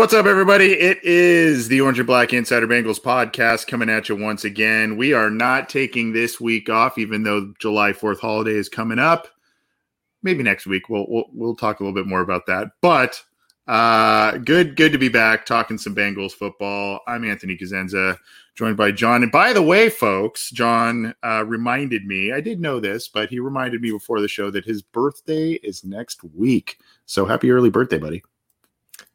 What's up, everybody? It is the Orange and Black Insider Bengals podcast coming at you once again. We are not taking this week off, even though July Fourth holiday is coming up. Maybe next week we'll we'll, we'll talk a little bit more about that. But uh, good good to be back talking some Bengals football. I'm Anthony Cosenza, joined by John. And by the way, folks, John uh, reminded me. I did know this, but he reminded me before the show that his birthday is next week. So happy early birthday, buddy!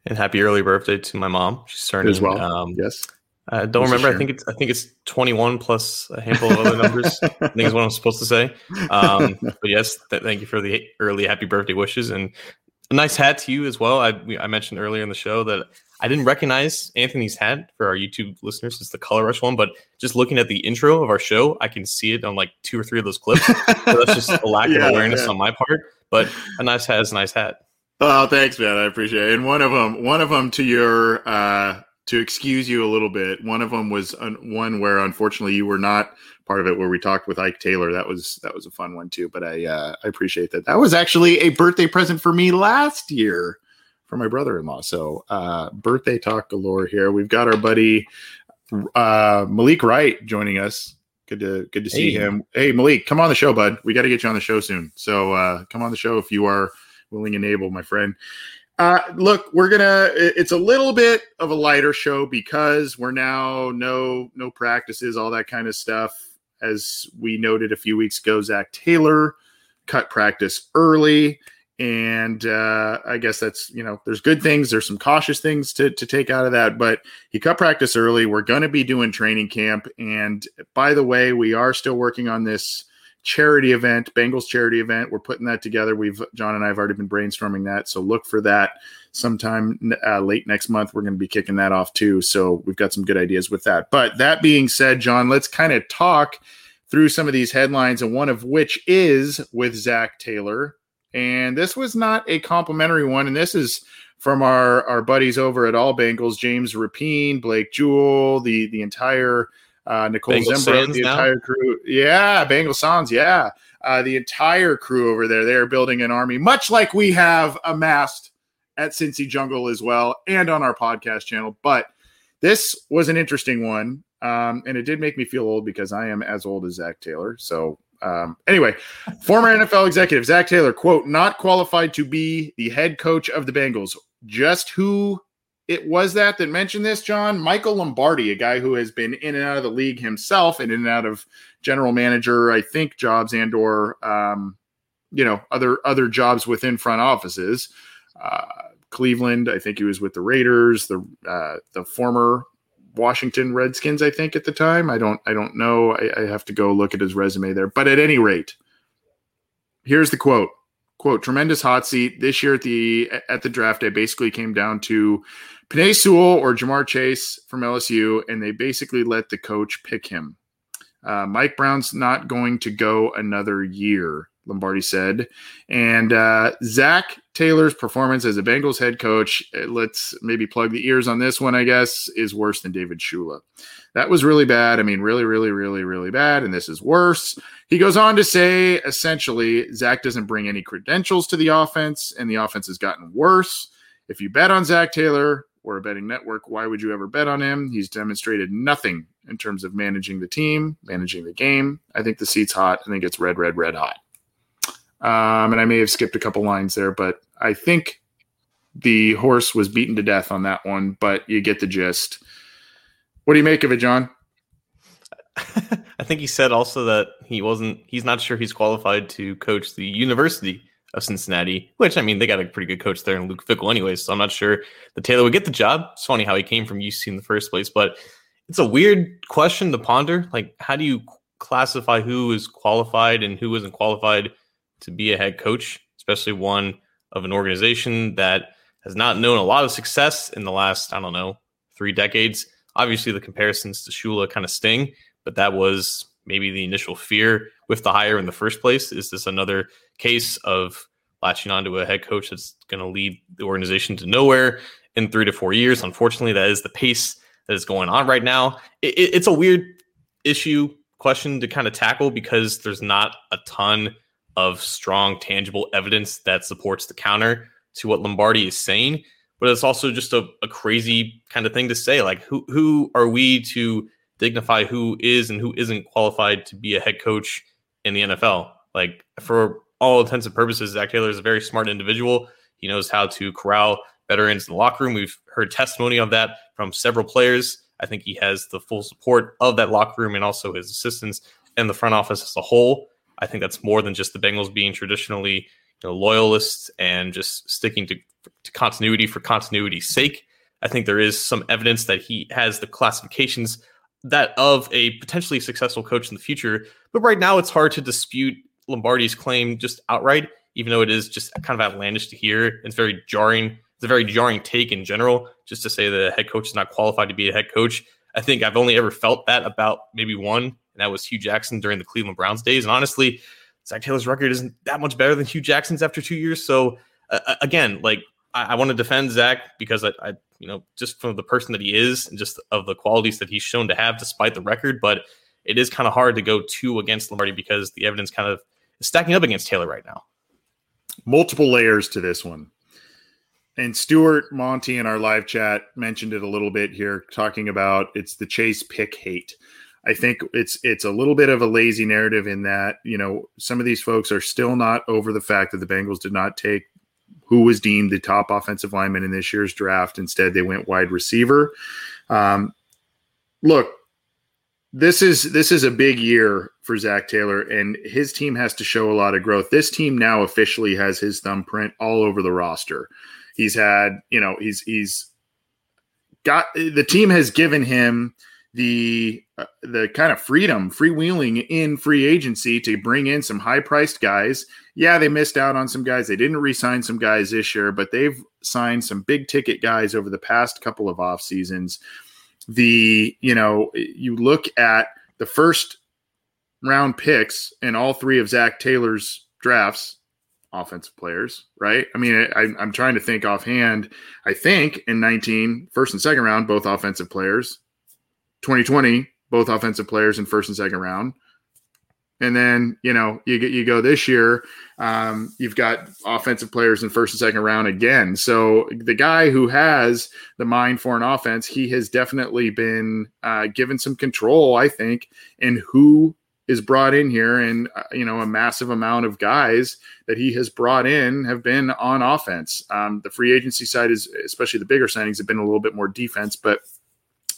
And happy early birthday to my mom. She's turning as well. Um, yes. I don't remember. I think it's I think it's 21 plus a handful of other numbers. I think is what I'm supposed to say. Um, but yes, th- thank you for the early happy birthday wishes and a nice hat to you as well. I we, I mentioned earlier in the show that I didn't recognize Anthony's hat for our YouTube listeners. It's the Color Rush one, but just looking at the intro of our show, I can see it on like two or three of those clips. so that's just a lack yeah, of awareness yeah. on my part. But a nice hat is a nice hat. Oh, thanks, man. I appreciate it. And one of them, one of them to your, uh, to excuse you a little bit. One of them was un- one where unfortunately you were not part of it, where we talked with Ike Taylor. That was that was a fun one too. But I uh, I appreciate that. That was actually a birthday present for me last year for my brother-in-law. So uh, birthday talk galore here. We've got our buddy uh, Malik Wright joining us. Good to good to see hey. him. Hey Malik, come on the show, bud. We got to get you on the show soon. So uh, come on the show if you are willing and able, my friend. Uh, look, we're gonna. It's a little bit of a lighter show because we're now no no practices, all that kind of stuff. As we noted a few weeks ago, Zac Taylor cut practice early, and uh, I guess that's you know there's good things, there's some cautious things to to take out of that, but he cut practice early. We're to be doing training camp, and by the way, we are still working on this charity event, Bengals charity event. We're putting that together. We've John and I have already been brainstorming that, so look for that sometime uh, late next month. We're going to be kicking that off too. So we've got some good ideas with that. But that being said, John, let's kind of talk through some of these headlines, and one of which is with Zac Taylor. And this was not a complimentary one, and this is from our our buddies over at All Bengals, James Rapien, Blake Jewell, the the entire uh, Nicole Zembro, the now? entire crew. Yeah, Bengal Sans. Yeah, uh, the entire crew over there. They are building an army, much like we have amassed at Cincy Jungle as well, and on our podcast channel. But this was an interesting one, um, and it did make me feel old because I am as old as Zac Taylor. So. Um, anyway, former NFL executive Zac Taylor, quote, not qualified to be the head coach of the Bengals. Just who it was that that mentioned this, John. Michael Lombardi, a guy who has been in and out of the league himself and in and out of general manager, I think, jobs and or um, you know other other jobs within front offices. Uh, Cleveland, I think he was with the Raiders, the uh, the former Washington Redskins, I think at the time. I don't I don't know. I, I have to go look at his resume there. But at any rate, here's the quote quote tremendous hot seat this year at the at the draft day basically came down to Penei Sewell or Ja'Marr Chase from LSU, and they basically let the coach pick him. Uh, Mike Brown's not going to go another year, Lombardi said. And uh, Zac Taylor's performance as a Bengals head coach, uh, let's maybe plug the ears on this one, I guess, is worse than David Shula. That was really bad. I mean, really, really, really, really bad. And this is worse. He goes on to say essentially, Zac doesn't bring any credentials to the offense, and the offense has gotten worse. If you bet on Zac Taylor, or a betting network, why would you ever bet on him? He's demonstrated nothing in terms of managing the team, managing the game. I think the seat's hot. I think it's red, red, red hot. Um, and I may have skipped a couple lines there, but I think the horse was beaten to death on that one, but you get the gist. What do you make of it, John? I think he said also that he wasn't, he's not sure he's qualified to coach the University of Cincinnati, which I mean, they got a pretty good coach there in Luke Fickell, anyways. So I'm not sure that Taylor would get the job. It's funny how he came from UC in the first place, but it's a weird question to ponder. Like, how do you classify who is qualified and who isn't qualified to be a head coach, especially one of an organization that has not known a lot of success in the last, I don't know, three decades? Obviously, the comparisons to Shula kind of sting, but that was maybe the initial fear with the hire in the first place. Is this another case of latching onto a head coach that's going to lead the organization to nowhere in three to four years? Unfortunately, that is the pace that is going on right now. It, it, it's a weird issue question to kind of tackle because there's not a ton of strong, tangible evidence that supports the counter to what Lombardi is saying. But it's also just a, a crazy kind of thing to say. Like, who who are we to dignify who is and who isn't qualified to be a head coach in the NFL. Like for all intents and purposes, Zac Taylor is a very smart individual. He knows how to corral veterans in the locker room. We've heard testimony of that from several players. I think he has the full support of that locker room and also his assistants and the front office as a whole. I think that's more than just the Bengals being traditionally you know, loyalists and just sticking to, to continuity for continuity's sake. I think there is some evidence that he has the classifications that of a potentially successful coach in the future. But right now, it's hard to dispute Lombardi's claim just outright, even though it is just kind of outlandish to hear. It's very jarring. It's a very jarring take in general, just to say that a head coach is not qualified to be a head coach. I think I've only ever felt that about maybe one, and that was Hue Jackson during the Cleveland Browns days. And honestly, Zac Taylor's record isn't that much better than Hue Jackson's after two years. So uh, again, like I, I want to defend Zac because I, I, you know, just from the person that he is and just of the qualities that he's shown to have despite the record. But it is kind of hard to go two against Lombardi because the evidence kind of is stacking up against Taylor right now. Multiple layers to this one. And Stuart Monty in our live chat mentioned it a little bit here, talking about it's the Chase pick hate. I think it's it's a little bit of a lazy narrative in that you know some of these folks are still not over the fact that the Bengals did not take who was deemed the top offensive lineman in this year's draft. Instead, they went wide receiver. Um, look, this is this is a big year for Zac Taylor, and his team has to show a lot of growth. This team now officially has his thumbprint all over the roster. He's had, you know, he's he's got the team has given him the uh, the kind of freedom, freewheeling in free agency to bring in some high priced guys. Yeah, they missed out on some guys. They didn't re-sign some guys this year, but they've signed some big ticket guys over the past couple of off seasons. The you know you look at the first round picks in all three of Zac Taylor's drafts offensive players, right? I mean, I, am trying to think offhand. I think in 19, first and second round, both offensive players. 2020, both offensive players in first and second round. And then, you know, you get you go this year, um, you've got offensive players in first and second round again. So the guy who has the mind for an offense, he has definitely been uh, given some control, I think, in who is brought in here and uh, you know a massive amount of guys that he has brought in have been on offense um, the free agency side is especially the bigger signings have been a little bit more defense but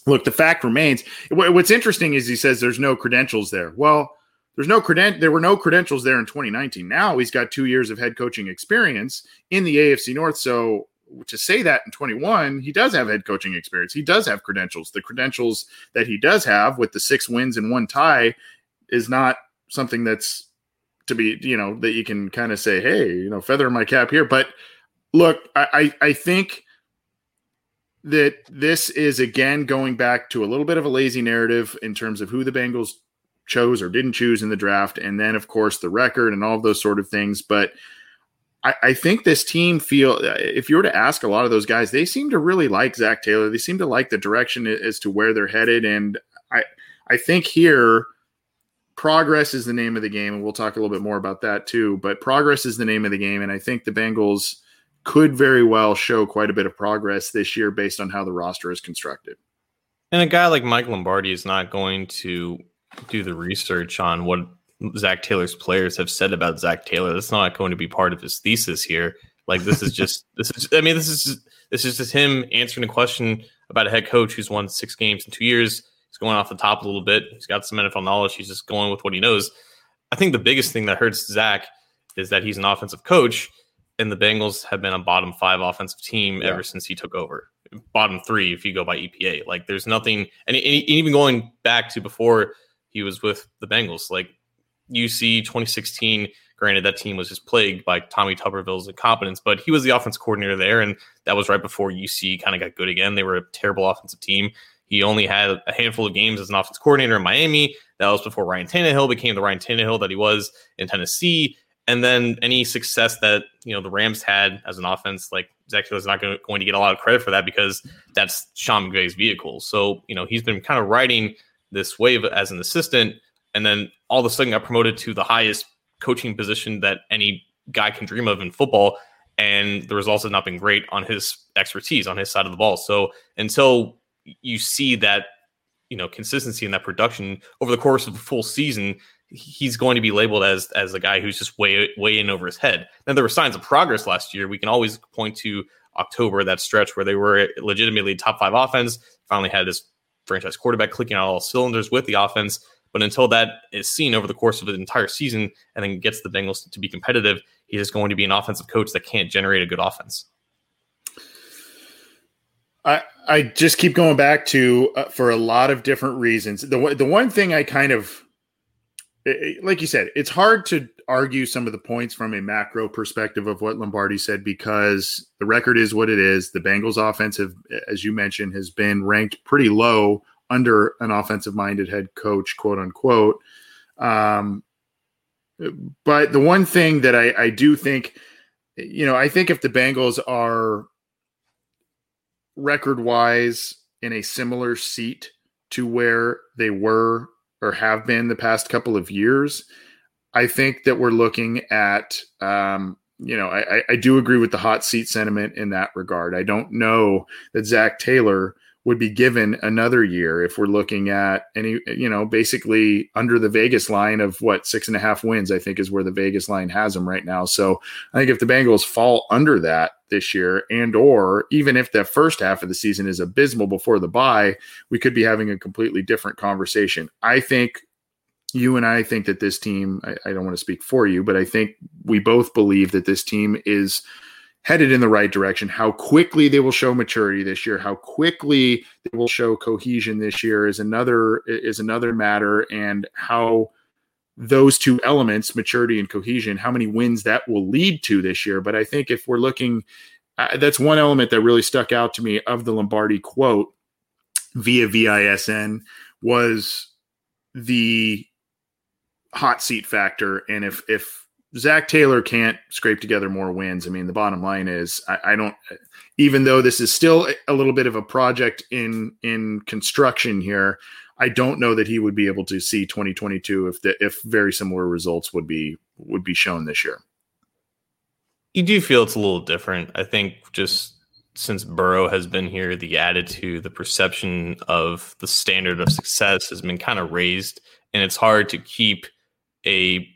look, the fact remains. What's interesting is he says there's no credentials there. Well, there's no credent. There were no credentials there in 2019. Now he's got two years of head coaching experience in the AFC North. So to say that in 21, he does have head coaching experience. He does have credentials. The credentials that he does have with the six wins and one tie is not something that's to be, you know, that you can kind of say, hey, you know, feather my cap here. But look, I, I, I think that this is again going back to a little bit of a lazy narrative in terms of who the Bengals chose or didn't choose in the draft, and then of course the record and all of those sort of things. But I, I think this team feel if you were to ask a lot of those guys, they seem to really like Zac Taylor. They seem to like the direction as to where they're headed, and I I think here progress is the name of the game, and we'll talk a little bit more about that too. But progress is the name of the game, and I think the Bengals could very well show quite a bit of progress this year based on how the roster is constructed. And a guy like Mike Lombardi is not going to do the research on what Zac Taylor's players have said about Zac Taylor. That's not going to be part of his thesis here. Like this is just this is I mean this is this is just him answering a question about a head coach who's won six games in two years. He's going off the top a little bit. He's got some NFL knowledge. He's just going with what he knows. I think the biggest thing that hurts Zac is that he's an offensive coach, and the Bengals have been a bottom five offensive team yeah. ever since he took over. Bottom three, if you go by EPA. Like there's nothing, and, and even going back to before he was with the Bengals, like UC 2016. Granted, that team was just plagued by Tommy Tuberville's incompetence, but he was the offense coordinator there, and that was right before UC kind of got good again. They were a terrible offensive team. He only had a handful of games as an offense coordinator in Miami. That was before Ryan Tannehill became the Ryan Tannehill that he was in Tennessee. And then any success that you know the Rams had as an offense, like Zac Taylor's not going to, going to get a lot of credit for that because that's Sean McVay's vehicle. So you know he's been kind of riding this wave as an assistant, and then all of a sudden got promoted to the highest coaching position that any guy can dream of in football. And the results have not been great on his expertise on his side of the ball. So until you see that you know consistency in that production over the course of a full season he's going to be labeled as as a guy who's just way way in over his head. Then there were signs of progress last year. We can always point to october that stretch where they were legitimately top five offense finally had this franchise quarterback clicking on all cylinders with the offense. But until that is seen over the course of an entire season and then gets the bengals to be competitive he is going to be an offensive coach that can't generate a good offense. I I just keep going back to uh, for a lot of different reasons. The the one thing I kind of like you said, it's hard to argue some of the points from a macro perspective of what Lombardi said because the record is what it is. The Bengals offensive, as you mentioned, has been ranked pretty low under an offensive minded head coach, quote unquote. Um, but the one thing that I, I do think, you know, I think if the Bengals are record wise in a similar seat to where they were or have been the past couple of years. I think that we're looking at, um, you know, I, I do agree with the hot seat sentiment in that regard. I don't know that Zac Taylor would be given another year if we're looking at any, you know, basically under the Vegas line of what six and a half wins, I think is where the Vegas line has them right now. So I think if the Bengals fall under that this year, and or even if the first half of the season is abysmal before the bye, we could be having a completely different conversation. I think you and I think that this team, I, I don't want to speak for you, but I think we both believe that this team is headed in the right direction. How quickly they will show maturity this year, how quickly they will show cohesion this year is another is another matter, and how those two elements, maturity and cohesion, how many wins that will lead to this year. But I think if we're looking, uh, that's one element that really stuck out to me of the Lombardi quote via VSiN was the hot seat factor, and if if Zac Taylor can't scrape together more wins. I mean, the bottom line is, I, I, don't. Even though this is still a little bit of a project in in construction here, I don't know that he would be able to see 2022 if the, if very similar results would be would be shown this year. You do feel it's a little different. I think just since Burrow has been here, the attitude, the perception of the standard of success has been kind of raised, and it's hard to keep a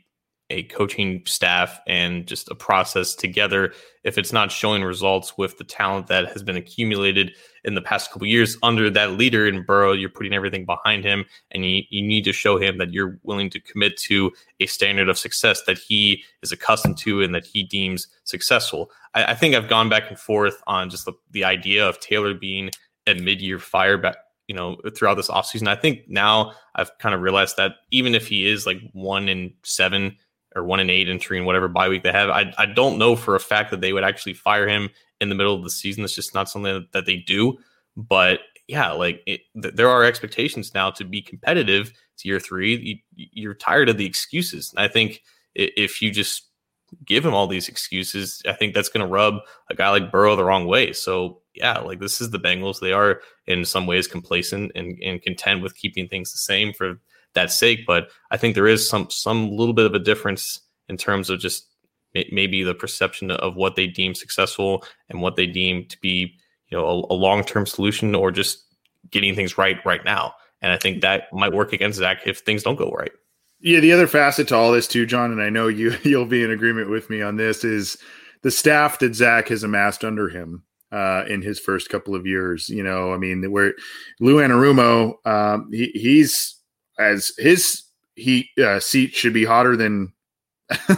a coaching staff and just a process together if it's not showing results with the talent that has been accumulated in the past couple years under that leader in Burrow. You're putting everything behind him, and you, you need to show him that you're willing to commit to a standard of success that he is accustomed to and that he deems successful. I, I think I've gone back and forth on just the, the idea of Taylor being a mid-year fire you know throughout this offseason. I think now I've kind of realized that even if he is like one in seven or one and eight entering whatever bye week they have. I, I don't know for a fact that they would actually fire him in the middle of the season. It's just not something that they do. But yeah, like it, th- there are expectations now to be competitive to year three. You, are tired of the excuses. And I think if you just give him all these excuses, I think that's going to rub a guy like Burrow the wrong way. So yeah, like this is the Bengals. They are in some ways complacent and, and content with keeping things the same for that sake. But I think there is some some little bit of a difference in terms of just maybe the perception of what they deem successful and what they deem to be you know a, a long term solution or just getting things right right now. And I think that might work against Zac if things don't go right. Yeah, the other facet to all this too, John, and I know you you'll be in agreement with me on this is the staff that Zac has amassed under him uh, in his first couple of years. You know, I mean, where Lou Anarumo, um, he, he's as his he uh, seat should be hotter than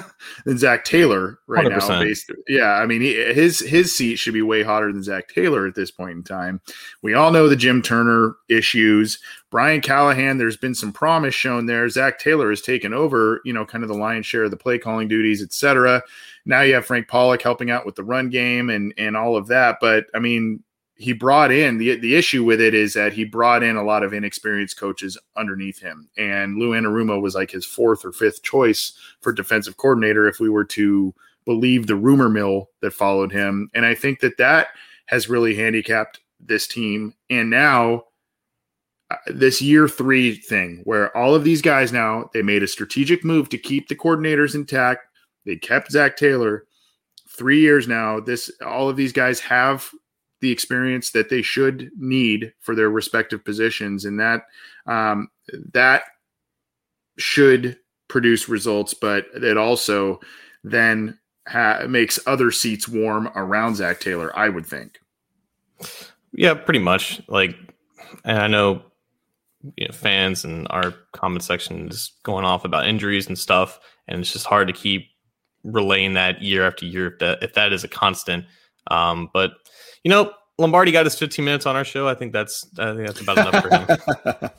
than Zac Taylor right 100%. now. Based, yeah, I mean, he, his his seat should be way hotter than Zac Taylor at this point in time. We all know the Jim Turner issues. Brian Callahan, there's been some promise shown there. Zac Taylor has taken over, you know, kind of the lion's share of the play calling duties, etc. Now you have Frank Pollack helping out with the run game and and all of that. But I mean, he brought in the the issue with it is that he brought in a lot of inexperienced coaches underneath him, and Lou Anarumo was like his fourth or fifth choice for defensive coordinator if we were to believe the rumor mill that followed him. And I think that that has really handicapped this team. And now uh, this year three thing where all of these guys now they made a strategic move to keep the coordinators intact. They kept Zac Taylor. Three years now. This all of these guys have the experience that they should need for their respective positions, and that um, that should produce results. But it also then ha- makes other seats warm around Zac Taylor. I would think. Yeah, pretty much. Like, and I know you know, fans and our comment section is going off about injuries and stuff, and it's just hard to keep relaying that year after year if that if that is a constant. Um, but you know, Lombardi got his 15 minutes on our show. I think that's I think that's about enough for him.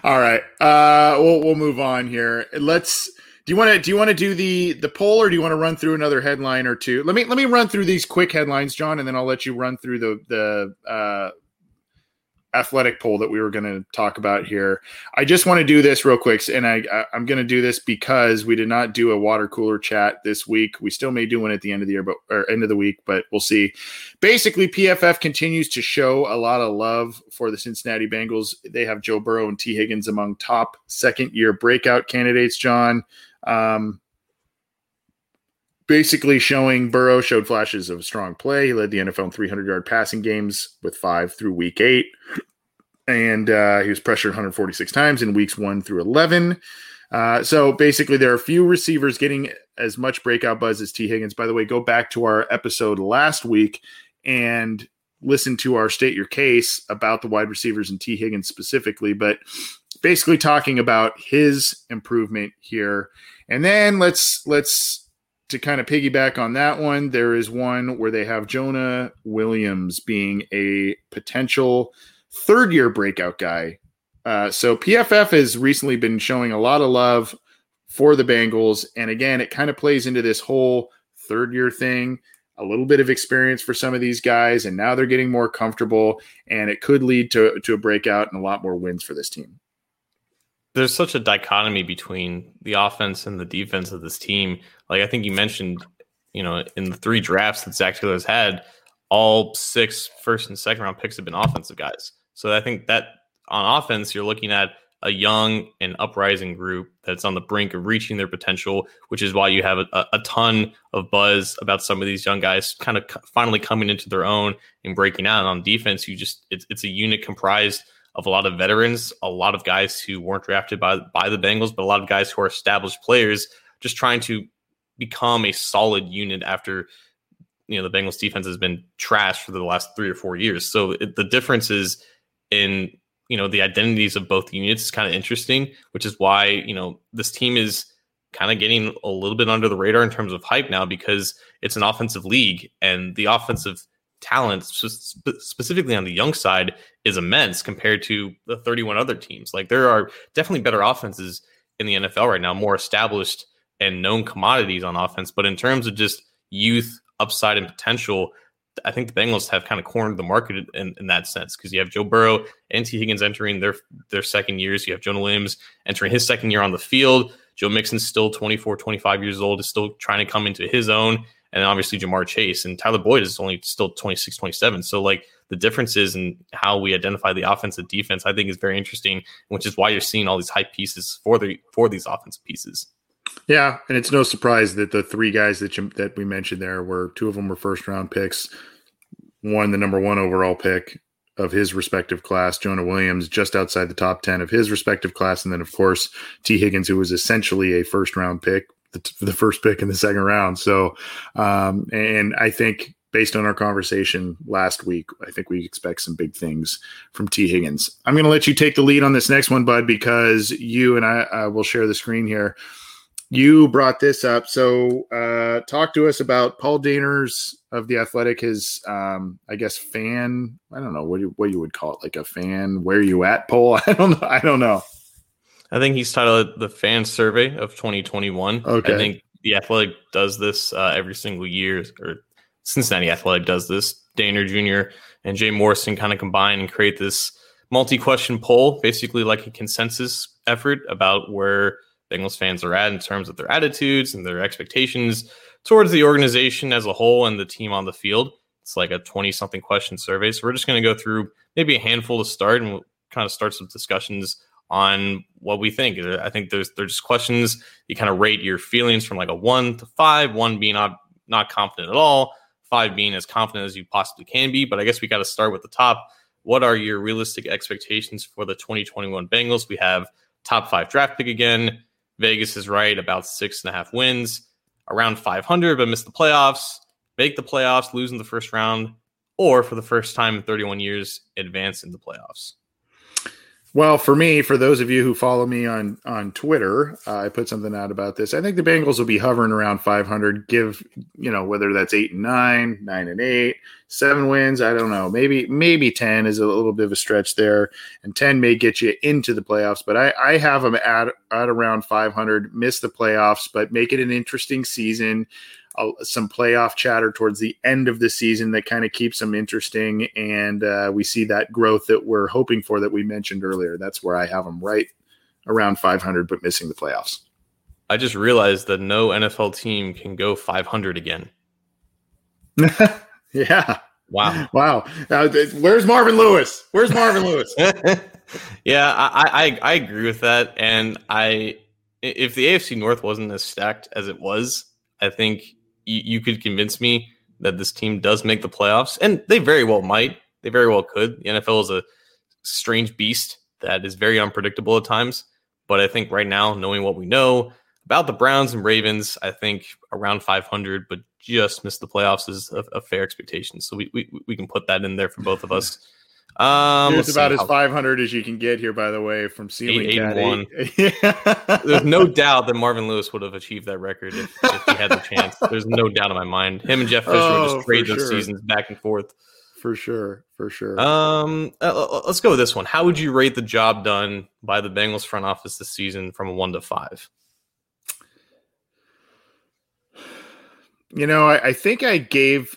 All right. Uh we'll we'll move on here. Let's do you want to do you want to do the the poll or do you want to run through another headline or two? Let me let me run through these quick headlines, John, and then I'll let you run through the the uh athletic poll that we were going to talk about here. I just want to do this real quick, and I, I am going to do this because we did not do a water cooler chat this week. We still may do one at the end of the year, but or end of the week, but we'll see. Basically, PFF continues to show a lot of love for the Cincinnati Bengals. They have Joe Burrow and Tee Higgins among top second year breakout candidates. John. Um, basically showing Burrow showed flashes of strong play. He led the NFL in 300 yard passing games with five through week eight. And uh, he was pressured 146 times in weeks one through 11. Uh, so basically, there are few receivers getting as much breakout buzz as Tee Higgins. By the way, go back to our episode last week and listen to our state your case about the wide receivers and Tee Higgins specifically. But basically, talking about his improvement here. And then let's let's to kind of piggyback on that one, there is one where they have Jonah Williams being a potential third year breakout guy. Uh, so PFF has recently been showing a lot of love for the Bengals. And again, it kind of plays into this whole third year thing, a little bit of experience for some of these guys. And now they're getting more comfortable, and it could lead to, to a breakout and a lot more wins for this team there's such a dichotomy between the offense and the defense of this team. Like I think you mentioned, you know, in the three drafts that Zac Taylor's had, all six first and second round picks have been offensive guys. So I think that on offense, you're looking at a young and uprising group that's on the brink of reaching their potential, which is why you have a, a ton of buzz about some of these young guys kind of finally coming into their own and breaking out. And on defense, you just it's, it's a unit comprised of a lot of veterans, a lot of guys who weren't drafted by by the Bengals, but a lot of guys who are established players, just trying to become a solid unit after you know the Bengals defense has been trashed for the last three or four years. So it, the difference is in you know the identities of both units is kind of interesting, which is why you know this team is kind of getting a little bit under the radar in terms of hype now because it's an offensive league and the offensive talent sp- specifically on the young side is immense compared to the 31 other teams. Like there are definitely better offenses in the NFL right now, more established and known commodities on offense. But in terms of just youth, upside, and potential, I think the Bengals have kind of cornered the market in, in that sense because you have Joe Burrow and Tee Higgins entering their their second years. You have Jonah Williams entering his second year on the field. Joe Mixon's still 24, 25 years old, is still trying to come into his own and obviously Ja'Marr Chase and Tyler Boyd is only still 26, 27. So like the differences in how we identify the offensive defense, I think is very interesting, which is why you're seeing all these hype pieces for the for these offensive pieces. Yeah, and it's no surprise that the three guys that you, that we mentioned there were two of them were first round picks, one the number one overall pick, of his respective class, Jonah Williams just outside the top 10 of his respective class. And then, of course, Tee Higgins, who was essentially a first round pick, the, the first pick in the second round. So, um, and I think based on our conversation last week, I think we expect some big things from Tee Higgins. I'm going to let you take the lead on this next one, Bud, because you and I will share the screen here. You brought this up. So, uh, talk to us about Paul Dehner's of the Athletic, his, um, I guess, fan. I don't know what you, what you would call it, like a fan. Where you at, poll? I don't know. I don't know. I think he's titled the fan survey of 2021. Okay. I think the Athletic does this uh, every single year, or Cincinnati Athletic does this. Dehner Jr. and Jay Morrison kind of combine and create this multi-question poll, basically like a consensus effort about where Bengals fans are at in terms of their attitudes and their expectations towards the organization as a whole and the team on the field. It's like a 20 something question survey. So we're just going to go through maybe a handful to start and we'll kind of start some discussions on what we think. I think there's there's just questions you kind of rate your feelings from like a one to five, one being not not confident at all, five being as confident as you possibly can be. But I guess we got to start with the top. What are your realistic expectations for the 2021 Bengals? We have top five draft pick again. Vegas is right about six and a half wins, around 500, but miss the playoffs, make the playoffs, lose in the first round, or for the first time in 31 years, advance in the playoffs. Well, for me, for those of you who follow me on on Twitter, uh, I put something out about this. I think the Bengals will be hovering around 500. Give you know whether that's eight and nine, nine and eight, seven wins. I don't know. Maybe maybe ten is a little bit of a stretch there, and ten may get you into the playoffs. But I I have them at at around 500. Miss the playoffs, but make it an interesting season uh, some playoff chatter towards the end of the season that kind of keeps them interesting. And uh, we see that growth that we're hoping for that we mentioned earlier. That's where I have them right around 500, but missing the playoffs. I just realized that no NFL team can go 500 again. yeah. Wow. Wow. Uh, where's Marvin Lewis? Where's Marvin Lewis? yeah, I, I I agree with that. And I if the AFC North wasn't as stacked as it was, I think you, you could convince me that this team does make the playoffs, and they very well might. They very well could. The NFL is a strange beast that is very unpredictable at times. But I think right now, knowing what we know about the Browns and Ravens, I think around 500, but just miss the playoffs is a, a fair expectation. So we, we we can put that in there for both of us. Um, it's about as 500 as you can get here, by the way, from ceiling eight, eight one. yeah. There's no doubt that Marvin Lewis would have achieved that record if, if, he had the chance. There's no doubt in my mind. Him and Jeff Fisher oh, would just trade those sure. seasons back and forth. For sure, for sure. Um, uh, let's go with this one. How would you rate the job done by the Bengals front office this season from a one to five? You know, I, I think I gave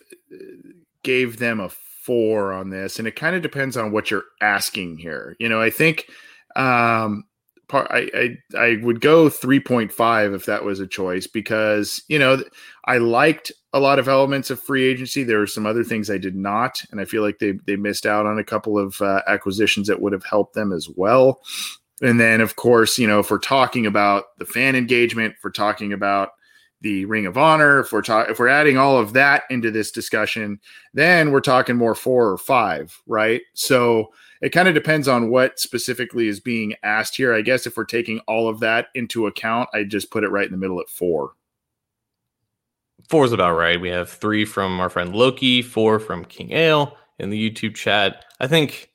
gave them a four on this, and it kind of depends on what you're asking here. You know, I think um, part I, I I would go three point five if that was a choice because you know I liked a lot of elements of free agency. There were some other things I did not, and I feel like they they missed out on a couple of uh, acquisitions that would have helped them as well. And then, of course, you know, if we're talking about the fan engagement, if we're talking about the Ring of Honor, if we're talking, if we're adding all of that into this discussion, then we're talking more four or five, right? So it kind of depends on what specifically is being asked here. I guess if we're taking all of that into account, I just put it right in the middle at four. Four is about right. We have three from our friend Loki, four from King Ale in the YouTube chat. I think,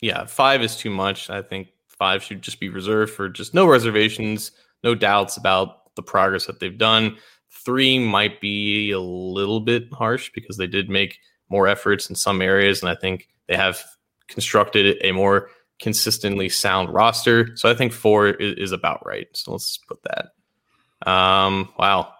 yeah, five is too much. I think five should just be reserved for just no reservations, no doubts about the progress that they've done. Three might be a little bit harsh because they did make more efforts in some areas, and I think they have constructed a more consistently sound roster. So I think four is, is about right. So let's put that. Um, wow,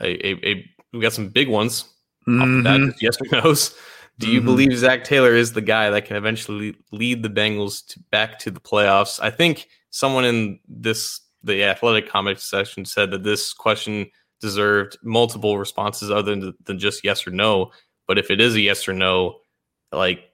a, a, a, we got some big ones. Mm-hmm. yes or no's. Do you mm-hmm. believe Zac Taylor is the guy that can eventually lead the Bengals to back to the playoffs? I think someone in this the athletic comics section said that this question deserved multiple responses other than, just yes or no. But if it is a yes or no, like,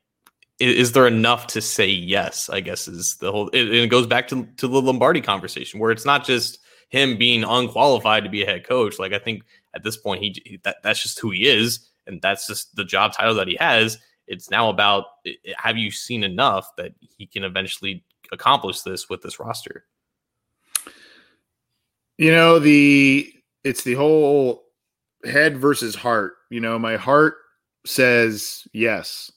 is, there enough to say yes? I guess is the whole. It, it goes back to to the Lombardi conversation where it's not just him being unqualified to be a head coach. Like I think at this point he, he that that's just who he is, and that's just the job title that he has. It's now about have you seen enough that he can eventually accomplish this with this roster? You know, the it's the whole head versus heart. You know, my heart says yes,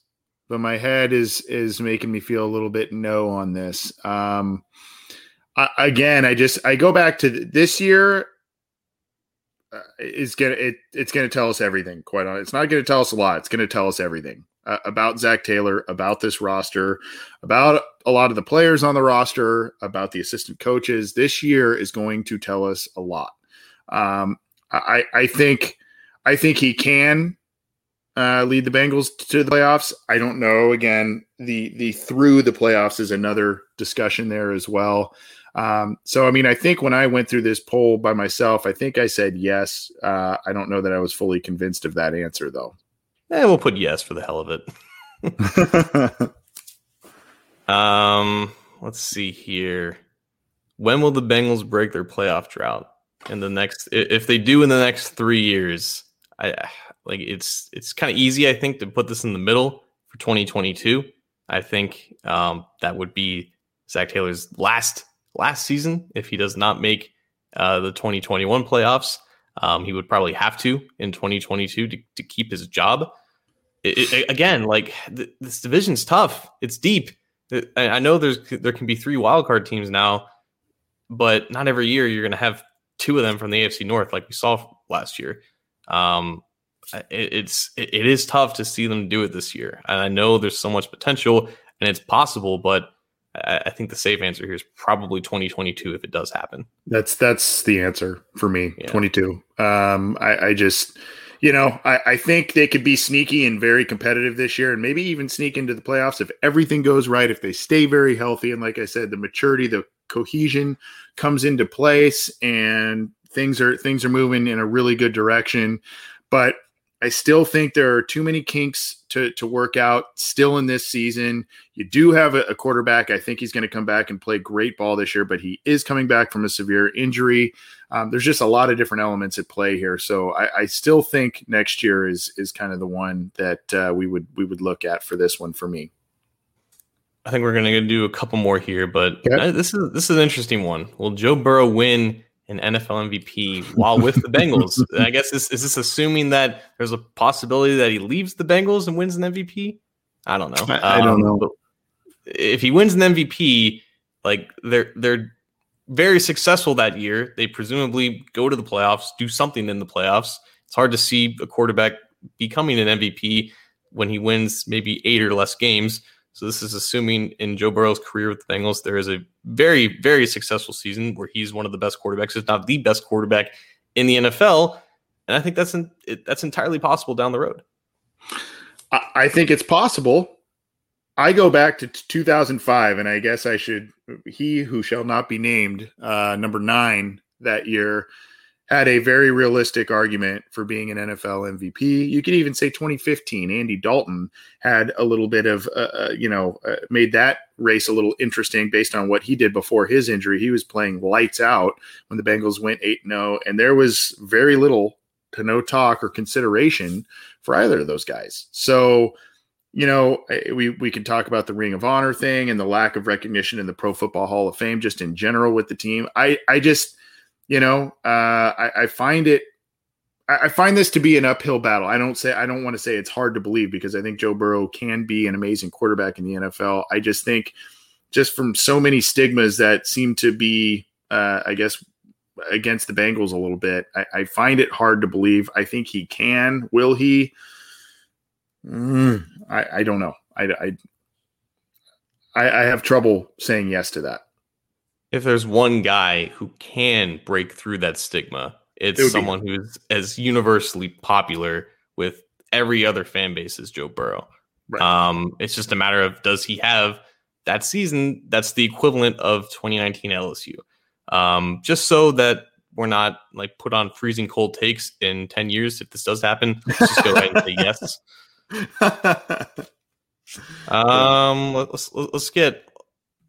but my head is is making me feel a little bit no on this. Um I, again, I just I go back to this year uh, is gonna it, it's gonna tell us everything. Quite honestly, it's not gonna tell us a lot. It's gonna tell us everything uh, about Zac Taylor, about this roster, about a lot of the players on the roster, about the assistant coaches. This year is going to tell us a lot. Um, I, I think I think he can uh, lead the Bengals to the playoffs. I don't know. Again, the the through the playoffs is another discussion there as well. Um, so I mean, I think when I went through this poll by myself, I think I said yes. Uh, I don't know that I was fully convinced of that answer though. Eh, we'll put yes for the hell of it. um, let's see here. When will the Bengals break their playoff drought? In the next, if they do in the next three years, I like it's it's kind of easy. I think to put this in the middle for 2022. I think um, that would be Zac Taylor's last last season if he does not make uh, the 2021 playoffs. Um, he would probably have to in 2022 to, to keep his job. It, it, again, like th- this division's tough. It's deep. It, I know there's there can be three wildcard teams now, but not every year you're going to have two of them from the AFC North, like we saw last year. Um, it's it is tough to see them do it this year, and I know there's so much potential and it's possible, but I, think the safe answer here is probably 2022 if it does happen. That's that's the answer for me. Yeah. 22. Um, I, I just, you know, I, I think they could be sneaky and very competitive this year, and maybe even sneak into the playoffs if everything goes right. If they stay very healthy, and like I said, the maturity, the cohesion comes into place, and things are things are moving in a really good direction. But I still think there are too many kinks to, to work out still in this season. You do have a, a quarterback. I think he's going to come back and play great ball this year, but he is coming back from a severe injury. Um, there's just a lot of different elements at play here. So I, I, still think next year is is kind of the one that uh, we would we would look at for this one for me. I think we're going to do a couple more here, but okay. this is this is an interesting one. Will Joe Burrow win an NFL MVP while with the Bengals. I guess is, is this assuming that there's a possibility that he leaves the Bengals and wins an MVP? I don't know. I, I don't um, know. If he wins an MVP, like they're they're very successful that year. They presumably go to the playoffs, do something in the playoffs. It's hard to see a quarterback becoming an MVP when he wins maybe eight or less games. So this is assuming in Joe Burrow's career with the Bengals, there is a very, very successful season where he's one of the best quarterbacks, if not the best quarterback in the NFL. And I think that's in, it, that's entirely possible down the road. I think it's possible. I go back to 2005, and I guess I should. He who shall not be named, uh, number nine that year, had a very realistic argument for being an NFL MVP. You could even say 2015, Andy Dalton had a little bit of, uh, uh, you know, uh, made that race a little interesting based on what he did before his injury. He was playing lights out when the Bengals went 8 0, and there was very little to no talk or consideration for either of those guys. So, you know, we we can talk about the Ring of Honor thing and the lack of recognition in the Pro Football Hall of Fame just in general with the team. I I just you know, uh, I, I, find it. I, find this to be an uphill battle. I don't say I don't want to say it's hard to believe because I think Joe Burrow can be an amazing quarterback in the NFL. I just think, just from so many stigmas that seem to be, uh, I guess, against the Bengals a little bit, I, I, find it hard to believe. I think he can. Will he? Mm, I, I, don't know. I, I I have trouble saying yes to that if there's one guy who can break through that stigma, it's it someone who's as universally popular with every other fan base as Joe Burrow. Right. Um, it's just a matter of does he have that season that's the equivalent of 2019 LSU? Um, just so that we're not like put on freezing cold takes in 10 years if this does happen, let's just go ahead and say yes. um, let's let's get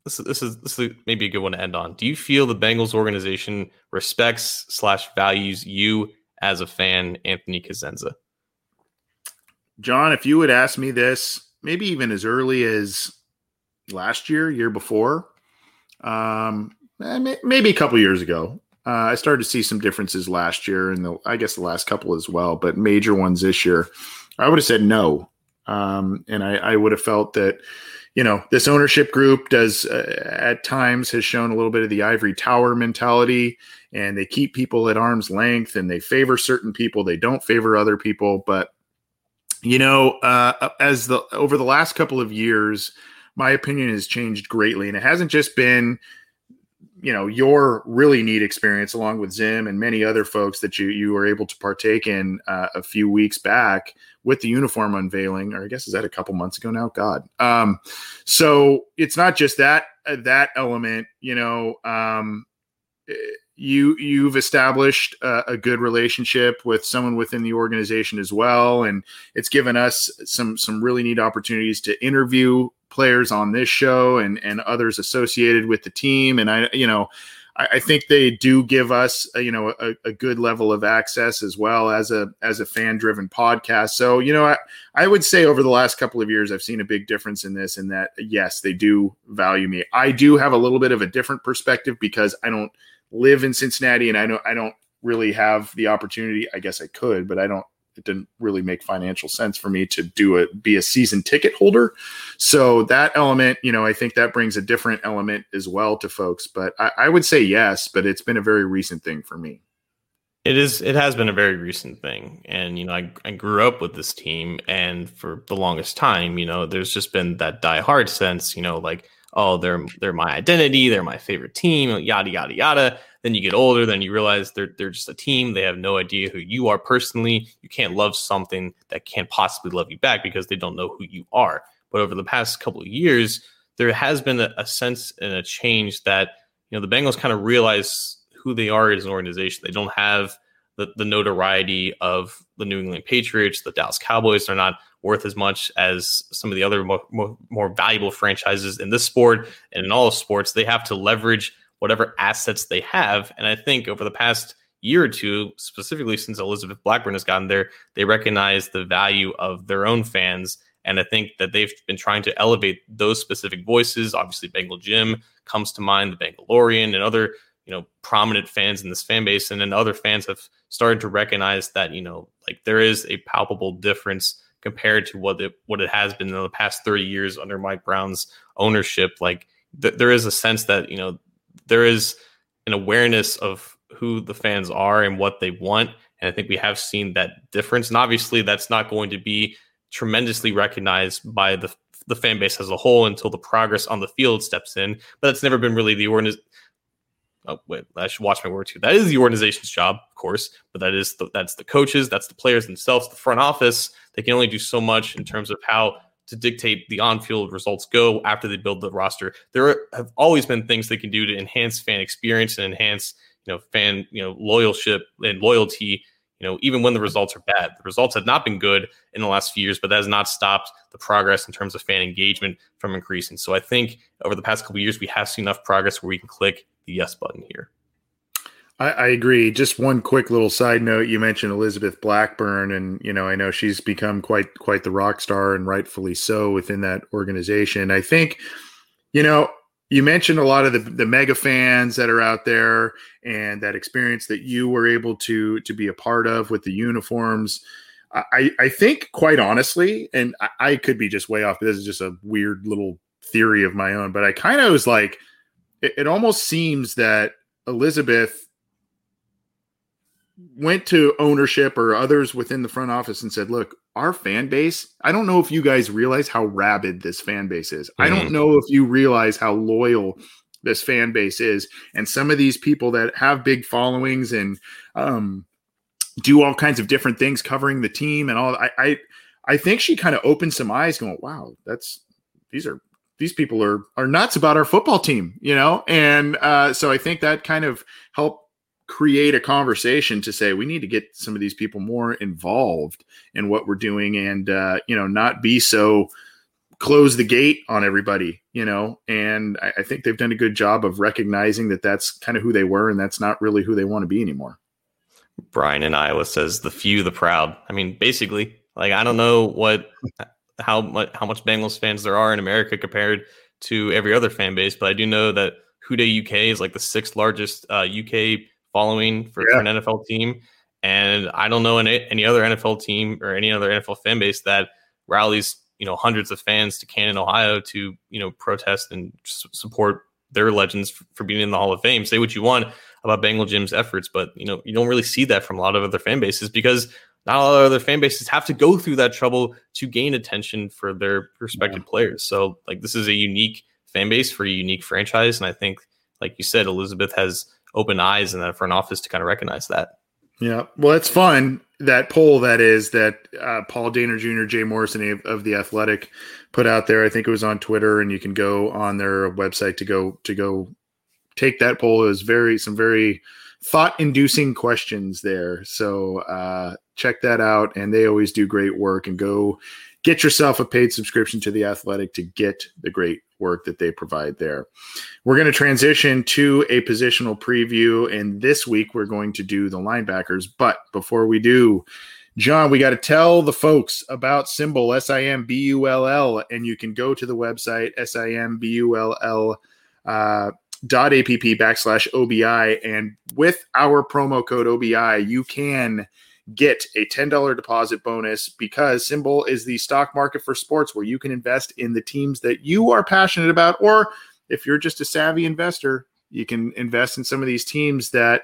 this is this is this is maybe a good one to end on. Do you feel the Bengals organization respects slash values you as a fan, Anthony Cosenza? John, if you would ask me this maybe even as early as last year, year before, um, eh, maybe a couple years ago. Uh, I started to see some differences last year, and I guess the last couple as well, but major ones this year. I would have said no, um, and I, I would have felt that you know this ownership group does uh, at times has shown a little bit of the ivory tower mentality, and they keep people at arm's length, and they favor certain people, they don't favor other people, but you know, uh, as the over the last couple of years, my opinion has changed greatly, and it hasn't just been you know your really neat experience along with Zim and many other folks that you you were able to partake in uh, a few weeks back with the uniform unveiling, or I guess is that a couple months ago now? God, um, so it's not just that uh, that element, you know. Um, you you've established a, a, good relationship with someone within the organization as well and it's given us some some really neat opportunities to interview players on this show and and others associated with the team and i you know i, I think they do give us a, you know a, a, good level of access as well as a as a fan driven podcast so you know I, I would say over the last couple of years i've seen a big difference in this in that yes they do value me i do have a little bit of a different perspective because i don't live in Cincinnati and I don't I don't really have the opportunity. I guess I could, but I don't it didn't really make financial sense for me to do it be a season ticket holder. So that element you know i think that brings a different element as well to folks but I, I, would say yes but it's been a very recent thing for me. It is it has been a very recent thing. And you know I, I grew up with this team and for the longest time you know there's just been that die hard sense you know like oh, they're they're my identity, they're my favorite team, yada yada yada. Then you get older, then you realize they're they're just a team. They have no idea who you are personally. You can't love something that can't possibly love you back because they don't know who you are. But over the past couple of years, there has been a, a sense and a change that you know the Bengals kind of realize who they are as an organization. They don't have the, the notoriety of the New England Patriots, the Dallas Cowboys. They're not worth as much as some of the other more, more, more valuable franchises in this sport and in all of sports. They have to leverage whatever assets they have. And I think over the past year or two, specifically since Elizabeth Blackburn has gotten there, they recognize the value of their own fans. And I think that they've been trying to elevate those specific voices. Obviously, Bengal Jim comes to mind, the Bengalorian, and other you know prominent fans in this fan base and then other fans have started to recognize that you know like there is a palpable difference compared to what it what it has been in the past 30 years under Mike Brown's ownership like th- there is a sense that you know there is an awareness of who the fans are and what they want and I think we have seen that difference and obviously that's not going to be tremendously recognized by the the fan base as a whole until the progress on the field steps in but that's never been really the organization oh wait, I should watch my word too. That is the organization's job, of course, but that is the, that's the coaches, that's the players themselves, the front office. They can only do so much in terms of how to dictate the on-field results go after they build the roster. There have always been things they can do to enhance fan experience and enhance, you know, fan, you know, loyalship and loyalty. You know, even when the results are bad, the results have not been good in the last few years, but that has not stopped the progress in terms of fan engagement from increasing. So I think over the past couple years, we have seen enough progress where we can click the yes button here. I, I, agree. Just one quick little side note: you mentioned Elizabeth Blackburn, and you know I know she's become quite quite the rock star, and rightfully so within that organization. I think, you know, you mentioned a lot of the, the mega fans that are out there, and that experience that you were able to to be a part of with the uniforms. I, I think, quite honestly, and I, I could be just way off. This is just a weird little theory of my own, but I kind of was like it, it almost seems that Elizabeth went to ownership or others within the front office and said, "Look, our fan base. I don't know if you guys realize how rabid this fan base is. Mm-hmm. I don't mm-hmm. know if you realize how loyal." this fan base is and some of these people that have big followings and um, do all kinds of different things covering the team and all I I, I think she kind of opened some eyes going wow that's these are these people are are nuts about our football team, you know, and uh, so I think that kind of helped create a conversation to say we need to get some of these people more involved in what we're doing, and uh, you know, not be so close the gate on everybody, you know. And I, I think they've done a good job of recognizing that that's kind of who they were, and that's not really who they want to be anymore. Brian in Iowa says, "The few, the proud." I mean, basically, like I don't know what how much how much Bengals fans there are in America compared to every other fan base, but I do know that Dey UK is like the sixth largest uh, UK following for, yeah. for, an NFL team, and I don't know any, any other NFL team or any other NFL fan base that rallies you know hundreds of fans to Canton, Ohio to you know protest and support their legends for, for being in the Hall of Fame. Say what you want about Bengal Jim's efforts, but you know you don't really see that from a lot of other fan bases because not a lot of other fan bases have to go through that trouble to gain attention for their respective yeah. players. So like this is a unique fan base for a unique franchise, and I think like you said, Elizabeth has open eyes in that front office to kind of recognize that. Yeah, well, it's fun that poll that is that uh, Paul Dehner Jr., Jay Morrison of, of the Athletic put out there. I think it was on Twitter, and you can go on their website to go to go take that poll. Was very some very thought inducing questions there. So uh, check that out. And they always do great work. And go get yourself a paid subscription to the Athletic to get the great work that they provide there. We're going to transition to a positional preview. And this week we're going to do the linebackers. But before we do, John, we got to tell the folks about SimBull, S I M B U L L, and you can go to the website S I M B U L L uh, dot app backslash obi and with our promo code obi you can get a $10 deposit bonus because SimBull is the stock market for sports where you can invest in the teams that you are passionate about or if you're just a savvy investor you can invest in some of these teams that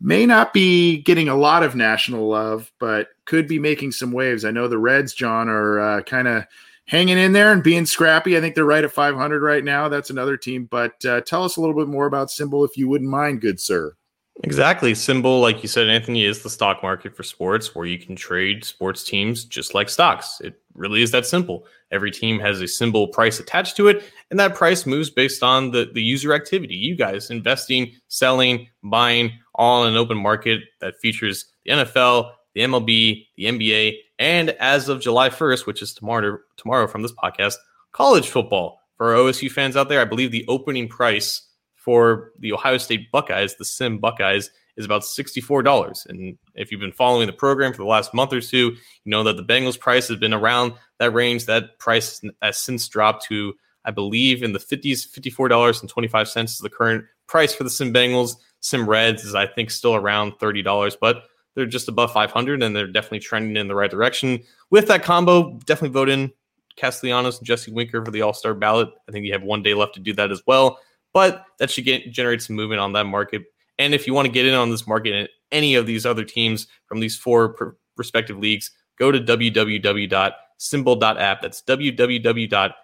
may not be getting a lot of national love but could be making some waves i know the reds john are uh, kind of hanging in there and being scrappy. I think they're right at 500 right now. That's another team. But uh, tell us a little bit more about SimBull, if you wouldn't mind, good sir. Exactly. SimBull, like you said, Anthony, is the stock market for sports where you can trade sports teams just like stocks. It really is that simple. Every team has a symbol price attached to it, and that price moves based on the, the user activity. You guys investing, selling, buying, all in an open market that features the NFL, the MLB, the NBA, and as of July 1st, which is tomorrow tomorrow from this podcast, college football. For our OSU fans out there, I believe the opening price for the Ohio State Buckeyes, the Sim Buckeyes, is about $64. And if you've been following the program for the last month or two, you know that the Bengals price has been around that range. That price has since dropped to, I believe, in the 50s, $54.25 is the current price for the Sim Bengals. Sim Reds is, I think, still around $30. But they're just above 500 and they're definitely trending in the right direction. With that combo, definitely vote in Castellanos and Jesse Winker for the All Star ballot. I think you have one day left to do that as well, but that should get generate some movement on that market. And if you want to get in on this market and any of these other teams from these four per- respective leagues, go to www.simbull.app. That's www.simbull.app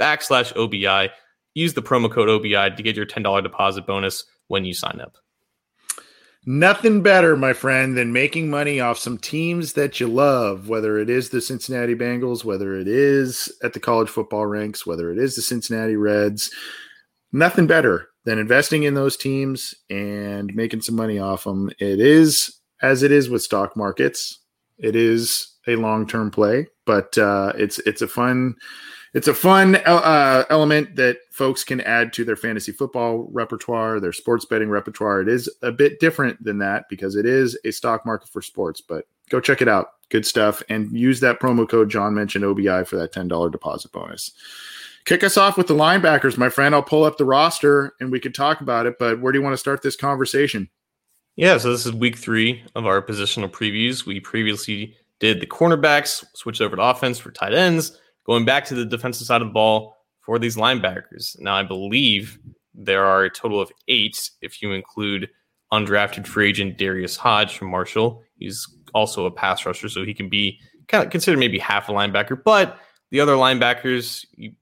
backslash OBI. Use the promo code OBI to get your $10 deposit bonus when you sign up. Nothing better, my friend, than making money off some teams that you love, whether it is the Cincinnati Bengals, whether it is at the college football ranks, whether it is the Cincinnati Reds. Nothing better than investing in those teams and making some money off them. It is, as it is with stock markets, it is a long term play, but uh, it's it's a fun it's a fun uh, element that folks can add to their fantasy football repertoire, their sports betting repertoire. It is a bit different than that because it is a stock market for sports, but go check it out. Good stuff. And use that promo code John mentioned OBI for that $10 deposit bonus. Kick us off with the linebackers, my friend. I'll pull up the roster and we could talk about it, but where do you want to start this conversation? Yeah, so this is week three of our positional previews. We previously did the cornerbacks, switched over to offense for tight ends Going back to the defensive side of the ball for these linebackers. Now, I believe there are a total of eight if you include undrafted free agent Darius Hodge from Marshall. He's also a pass rusher, so he can be kind of considered maybe half a linebacker. But the other linebackers, you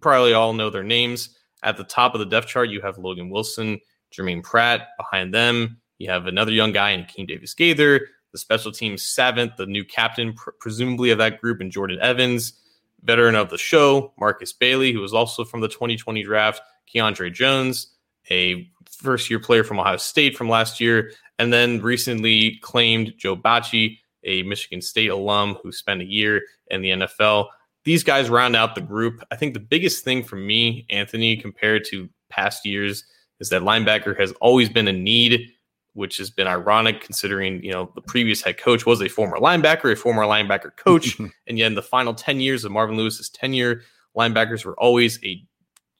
probably all know their names. At the top of the depth chart, you have Logan Wilson, Germaine Pratt. Behind them, you have another young guy in King Davis Gaither, the special teams seventh, the new captain, pr- presumably of that group, and Jordan Evans veteran of the show, Markus Bailey, who was also from the 2020 draft, Keandre Jones, a first year player from Ohio State from last year, and then recently claimed Joe Bachie, a Michigan State alum who spent a year in the NFL. These guys round out the group. I think the biggest thing for me, Anthony, compared to past years, is that linebacker has always been a need which has been ironic considering, you know, the previous head coach was a former linebacker, a former linebacker coach. and yet in the final 10 years of Marvin Lewis's tenure, linebackers were always a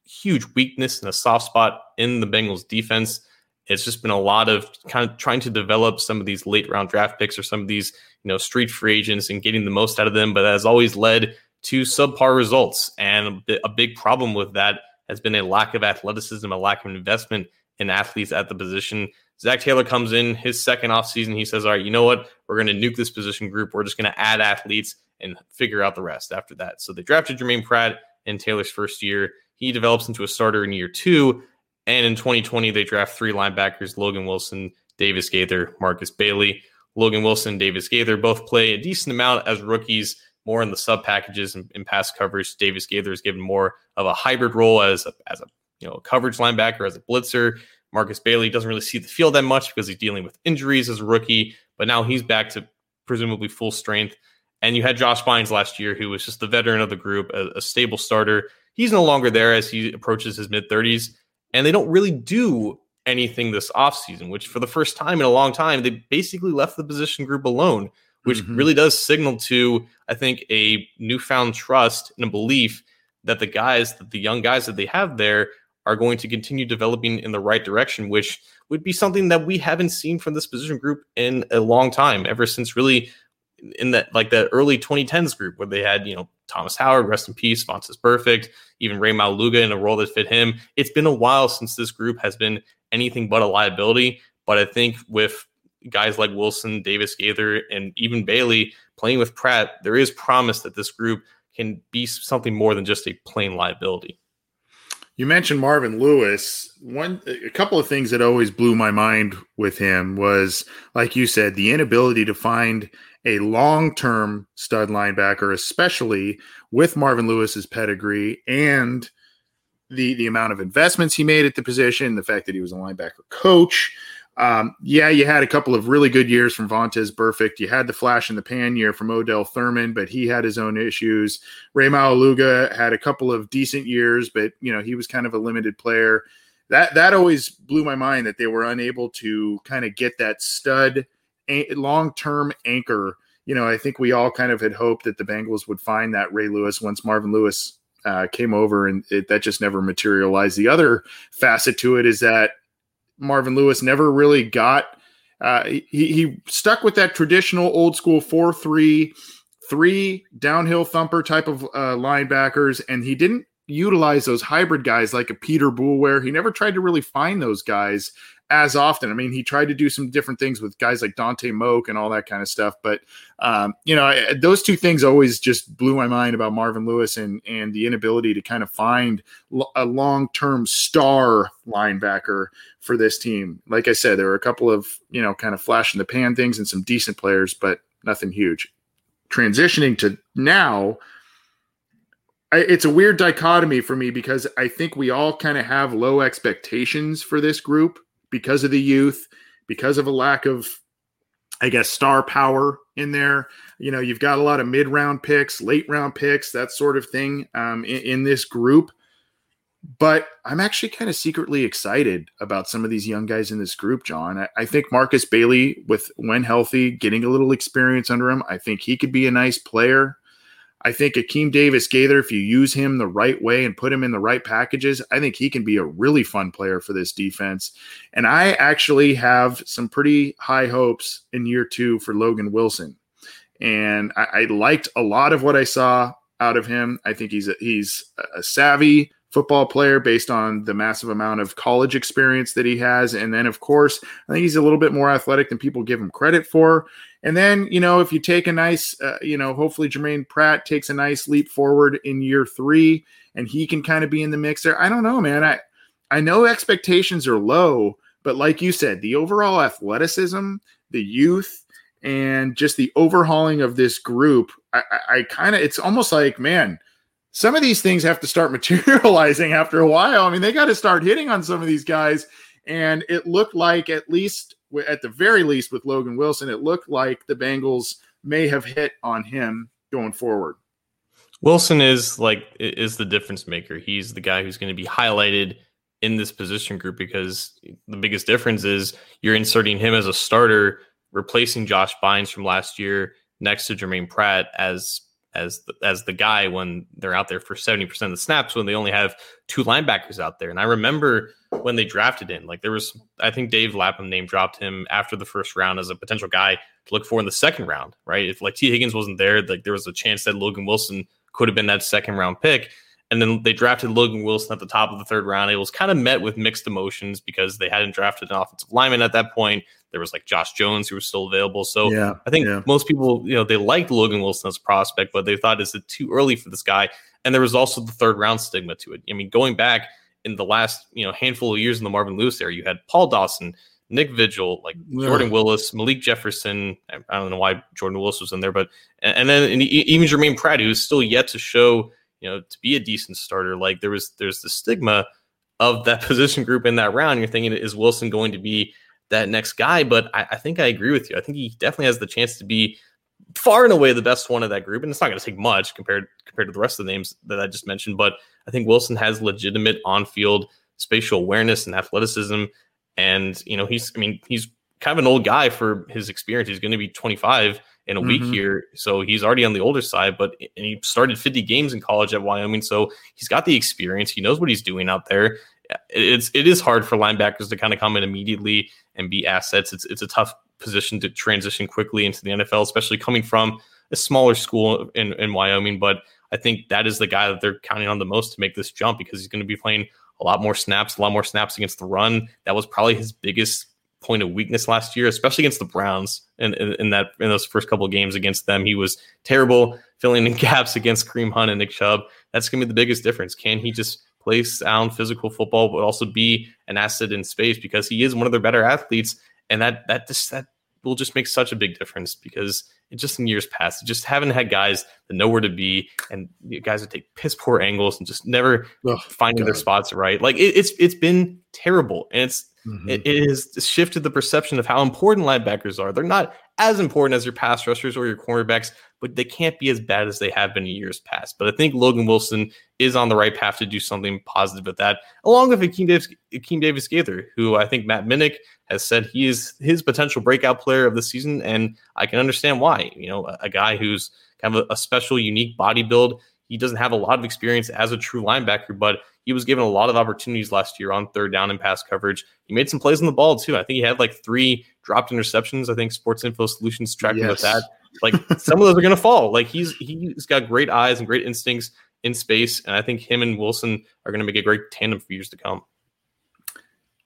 huge weakness and a soft spot in the Bengals defense. It's just been a lot of kind of trying to develop some of these late round draft picks or some of these, you know, street free agents and getting the most out of them. But that has always led to subpar results. And a big problem with that has been a lack of athleticism, a lack of investment in athletes at the position. Zac Taylor comes in his second offseason. He says, All right, you know what? We're going to nuke this position group. We're just going to add athletes and figure out the rest after that. So they drafted Germaine Pratt in Taylor's first year. He develops into a starter in year two. And in 2020, they draft three linebackers Logan Wilson, Davis Gaither, Markus Bailey. Logan Wilson, Davis Gaither both play a decent amount as rookies, more in the sub packages and, and pass coverage. Davis Gaither is given more of a hybrid role as a, as a you know a coverage linebacker, as a blitzer. Markus Bailey doesn't really see the field that much because he's dealing with injuries as a rookie, but now he's back to presumably full strength. And you had Josh Bynes last year, who was just the veteran of the group, a, a stable starter. He's no longer there as he approaches his mid 30s. And they don't really do anything this offseason, which for the first time in a long time, they basically left the position group alone, which mm-hmm. really does signal to, I think, a newfound trust and a belief that the guys, that the young guys that they have there are going to continue developing in the right direction, which would be something that we haven't seen from this position group in a long time, ever since really in that like that early 2010s group where they had, you know, Thomas Howard, rest in peace, Vontaze Burfict, even Ray Maualuga in a role that fit him. It's been a while since this group has been anything but a liability. But I think with guys like Wilson, Davis Gaither, and even Bailey playing with Pratt, there is promise that this group can be something more than just a plain liability. You mentioned Marvin Lewis. One, a couple of things that always blew my mind with him was, like you said, the inability to find a long-term stud linebacker, especially with Marvin Lewis's pedigree and the the amount of investments he made at the position, the fact that he was a linebacker coach, um, yeah, you had a couple of really good years from Vontaze Burfict. You had the flash in the pan year from Odell Thurman, but he had his own issues. Ray Maualuga had a couple of decent years, but you know he was kind of a limited player. That that always blew my mind that they were unable to kind of get that stud long term anchor. You know, I think we all kind of had hoped that the Bengals would find that Ray Lewis once Marvin Lewis uh, came over, and it, that just never materialized. The other facet to it is that Marvin Lewis never really got. Uh, he, he stuck with that traditional old school 4 3 3 downhill thumper type of uh, linebackers, and he didn't utilize those hybrid guys like a Peter Boulware. He never tried to really find those guys as often. I mean, he tried to do some different things with guys like Dontay Moch and all that kind of stuff. But um, you know, I, those two things always just blew my mind about Marvin Lewis and and the inability to kind of find a long term star linebacker for this team. Like I said, there were a couple of you know kind of flash in the pan things and some decent players, but nothing huge. Transitioning to now. it's a weird dichotomy for me because I think we all kind of have low expectations for this group because of the youth, because of a lack of, I guess, star power in there. You know, you've got a lot of mid round picks, late round picks, that sort of thing um, in, in this group. But I'm actually kind of secretly excited about some of these young guys in this group, John. I, I think Markus Bailey, with when healthy, getting a little experience under him, I think he could be a nice player. I think Akeem Davis Gaither, if you use him the right way and put him in the right packages, I think he can be a really fun player for this defense. And I actually have some pretty high hopes in year two for Logan Wilson. And I, I liked a lot of what I saw out of him. I think he's a, he's a savvy football player based on the massive amount of college experience that he has. And then, of course, I think he's a little bit more athletic than people give him credit for. And then, you know, if you take a nice, uh, you know, hopefully Germaine Pratt takes a nice leap forward in year three and he can kind of be in the mix there. I don't know, man. I, I know expectations are low, but like you said, the overall athleticism, the youth, and just the overhauling of this group, I, I, I kind of, it's almost like, man, some of these things have to start materializing after a while. I mean, they got to start hitting on some of these guys. And it looked like, at least at the very least with Logan Wilson, it looked like the Bengals may have hit on him going forward. Wilson is like is the difference maker. He's the guy who's going to be highlighted in this position group because the biggest difference is you're inserting him as a starter, replacing Josh Bynes from last year next to Germaine Pratt as as the, as the guy when they're out there for 70% of the snaps when they only have two linebackers out there. And I remember when they drafted him, like there was, I think Dave Lapham name dropped him after the first round as a potential guy to look for in the second round, right? If like Tee Higgins wasn't there, like there was a chance that Logan Wilson could have been that second round pick. And then they drafted Logan Wilson at the top of the third round. It was kind of met with mixed emotions because they hadn't drafted an offensive lineman at that point. There was like Josh Jones who was still available. So yeah, I think yeah. most people, you know, they liked Logan Wilson as a prospect, but they thought is it too early for this guy? And there was also the third round stigma to it. I mean, going back in the last, you know, handful of years in the Marvin Lewis era, you had Paul Dawson, Nick Vigil, like yeah. Jordan Willis, Malik Jefferson. I don't know why Jordan Willis was in there, but and, then even Germaine Pratt, who's still yet to show you know, to be a decent starter. Like there was there's the stigma of that position group in that round. You're thinking, is Wilson going to be that next guy? But I, I think I agree with you. I think he definitely has the chance to be far and away the best one of that group. And it's not going to take much compared compared to the rest of the names that I just mentioned. But I think Wilson has legitimate on-field spatial awareness and athleticism. And, you know, he's I mean, he's kind of an old guy for his experience. He's going to be 25 in a mm-hmm. week here. So he's already on the older side, but he started 50 games in college at Wyoming. So he's got the experience. He knows what he's doing out there. It's it is hard for linebackers to kind of come in immediately and be assets. It's it's a tough position to transition quickly into the NFL, especially coming from a smaller school in, in Wyoming. But I think that is the guy that they're counting on the most to make this jump because he's going to be playing a lot more snaps, a lot more snaps against the run. That was probably his biggest point of weakness last year, especially against the Browns. In, in, in, that in those first couple of games against them, he was terrible filling in gaps against Kareem Hunt and Nick Chubb. That's gonna be the biggest difference. Can he just play sound physical football, but also be an asset in space because he is one of their better athletes, and that that just that will just make such a big difference because it just in years past, just haven't had guys that know where to be and guys that take piss poor angles and just never oh, finding God. their spots right. Like it, it's it's been terrible, and it's Mm-hmm. It, it has shifted the perception of how important linebackers are. They're not as important as your pass rushers or your cornerbacks, but they can't be as bad as they have been in years past. But I think Logan Wilson is on the right path to do something positive with that, along with Akeem Davis, Akeem Davis Gaither, who I think Matt Minich has said he is his potential breakout player of the season, and I can understand why. You know, a, a guy who's kind of a, a special, unique body build. He doesn't have a lot of experience as a true linebacker, but he was given a lot of opportunities last year on third down and pass coverage. He made some plays on the ball too. I think he had like three dropped interceptions. I think Sports Info Solutions tracked yes. with that. Like some of those are going to fall. Like he's he's got great eyes and great instincts in space, and I think him and Wilson are going to make a great tandem for years to come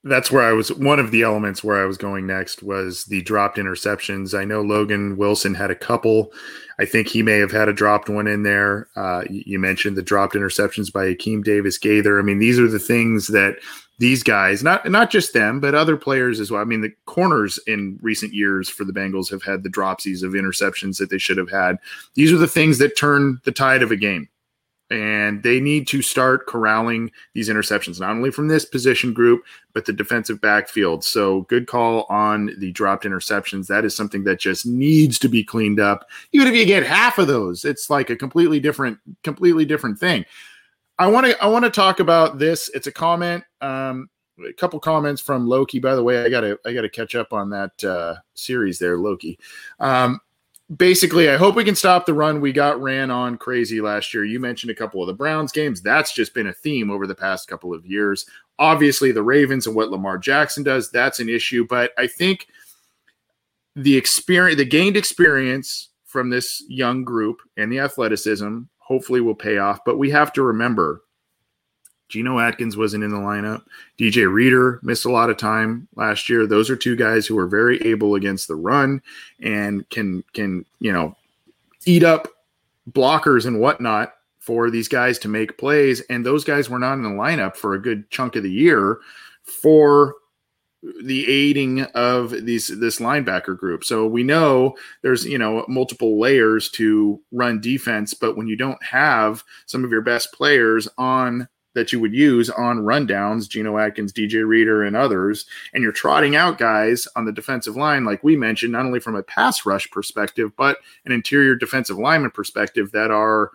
that's where I was. One of the elements where I was going next was the dropped interceptions. I know Logan Wilson had a couple. I think he may have had a dropped one in there. Uh, you mentioned the dropped interceptions by Akeem Davis Gaither. I mean, these are the things that these guys, not not just them, but other players as well. I mean, the corners in recent years for the Bengals have had the dropsies of interceptions that they should have had. These are the things that turn the tide of a game and they need to start corralling these interceptions, not only from this position group, but the defensive backfield. So, good call on the dropped interceptions. That is something that just needs to be cleaned up. Even if you get half of those, it's like a completely different, completely different thing. I want to, I want to talk about this. It's a comment, um, a couple comments from Loki. By the way, I gotta, I gotta catch up on that uh, series there, Loki. Um, basically, I hope we can stop the run we got ran on crazy last year. You mentioned a couple of the Browns games. That's just been a theme over the past couple of years. Obviously, the Ravens and what Lamar Jackson does, that's an issue. But I think the experience, the gained experience from this young group and the athleticism hopefully will pay off. But we have to remember Geno Atkins wasn't in the lineup. DJ Reader missed a lot of time last year. Those are two guys who are very able against the run and can can you know eat up blockers and whatnot for these guys to make plays. And those guys were not in the lineup for a good chunk of the year for the aiding of these this linebacker group. So we know there's you know multiple layers to run defense, but when you don't have some of your best players on that you would use on rundowns, Geno Atkins, DJ Reader, and others, and you're trotting out guys on the defensive line, like we mentioned, not only from a pass rush perspective, but an interior defensive lineman perspective that are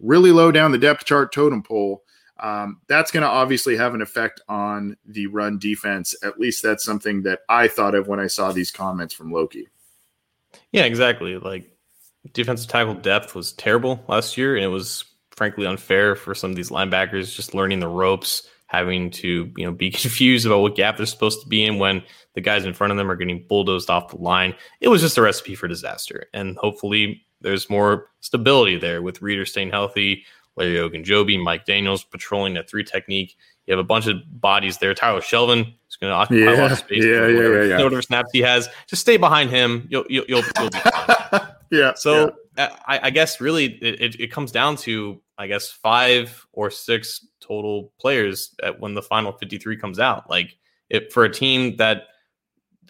really low down the depth chart totem pole. Um, that's going to obviously have an effect on the run defense. At least that's something that I thought of when I saw these comments from Loki. Yeah, exactly. Like defensive tackle depth was terrible last year, and it was frankly unfair for some of these linebackers just learning the ropes, having to you know be confused about what gap they're supposed to be in when the guys in front of them are getting bulldozed off the line. It was just a recipe for disaster, and hopefully there's more stability there with Reader staying healthy, Larry Ogunjobi, Mike Daniels patrolling that three technique. You have a bunch of bodies there. Tyler Shelvin is going to occupy yeah, a lot of space. Yeah, yeah, yeah, yeah. Whatever snaps he has, just stay behind him. You'll you'll, you'll, you'll be fine. yeah. So yeah. I, I, guess really it, it, it, comes down to I guess five or six total players at when the final fifty three comes out. Like if for a team that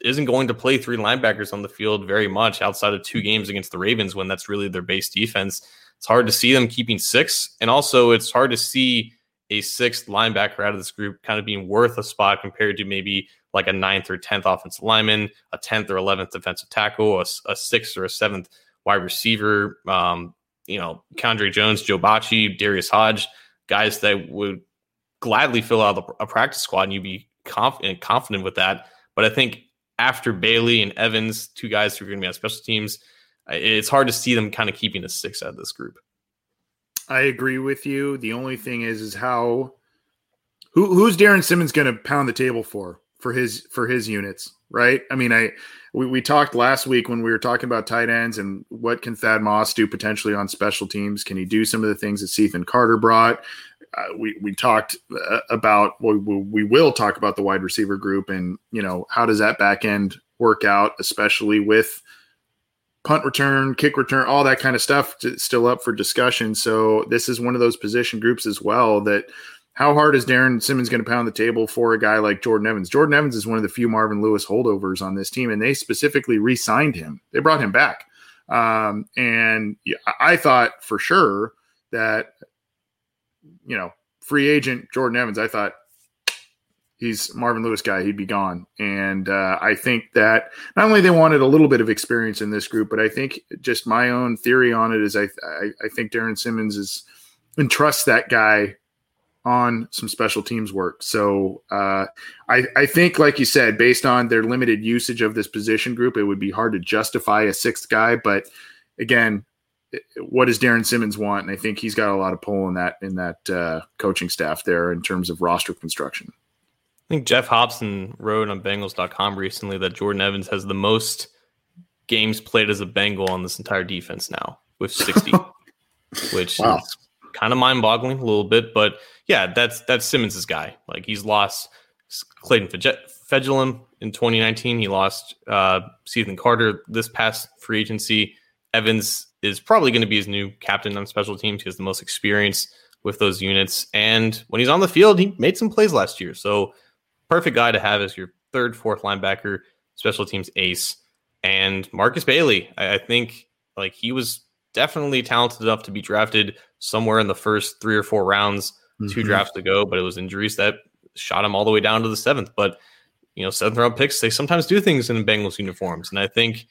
isn't going to play three linebackers on the field very much outside of two games against the Ravens when that's really their base defense it's hard to see them keeping six. And also, it's hard to see a sixth linebacker out of this group kind of being worth a spot compared to maybe like a ninth or 10th offensive lineman, a 10th or 11th defensive tackle, a, a sixth or a seventh wide receiver, um, you know, Keandre Jones, Joe Bachie, Darius Hodge, guys that would gladly fill out a practice squad and you'd be confident, confident with that. But I think after Bailey and Evans, two guys who are going to be on special teams, uh, it's hard to see them kind of keeping a six out of this group. I agree with you. The only thing is, is how who who's Darrin Simmons going to pound the table for for his for his units, right? I mean, I we, we talked last week when we were talking about tight ends and what can Thad Moss do potentially on special teams? Can he do some of the things that Cethan Carter brought? Uh, we we talked uh, about well, we will talk about the wide receiver group and you know how does that back end work out, especially with punt return, kick return, all that kind of stuff still up for discussion. So this is one of those position groups as well that how hard is Darrin Simmons going to pound the table for a guy like Jordan Evans? Jordan Evans is one of the few Marvin Lewis holdovers on this team, and they specifically re-signed him. They brought him back, um, and I thought for sure that you know free agent Jordan Evans. I thought he's Marvin Lewis guy, he'd be gone. And uh, I think that not only they wanted a little bit of experience in this group, but I think just my own theory on it is I I, I think Darrin Simmons is entrusts that guy on some special teams work. So uh, I, I think, like you said, based on their limited usage of this position group, it would be hard to justify a sixth guy. But again, what does Darrin Simmons want? And I think he's got a lot of pull in that in that uh, coaching staff there in terms of roster construction. I think Geoff Hobson wrote on Bengals.com recently that Jordan Evans has the most games played as a Bengal on this entire defense now with 60, which wow. is kind of mind boggling a little bit. But yeah, that's that's Simmons' guy. Like he's lost Clayton Fejedelem in 2019. He lost uh, Cethan Carter this past free agency. Evans is probably going to be his new captain on special teams. He has the most experience with those units. And when he's on the field, he made some plays last year. So perfect guy to have as your third, fourth linebacker, special teams ace. And Markus Bailey, I, I think like he was definitely talented enough to be drafted somewhere in the first three or four rounds, mm-hmm. two drafts ago, but it was injuries that shot him all the way down to the seventh. But you know, seventh round picks, they sometimes do things in Bengals uniforms. And I think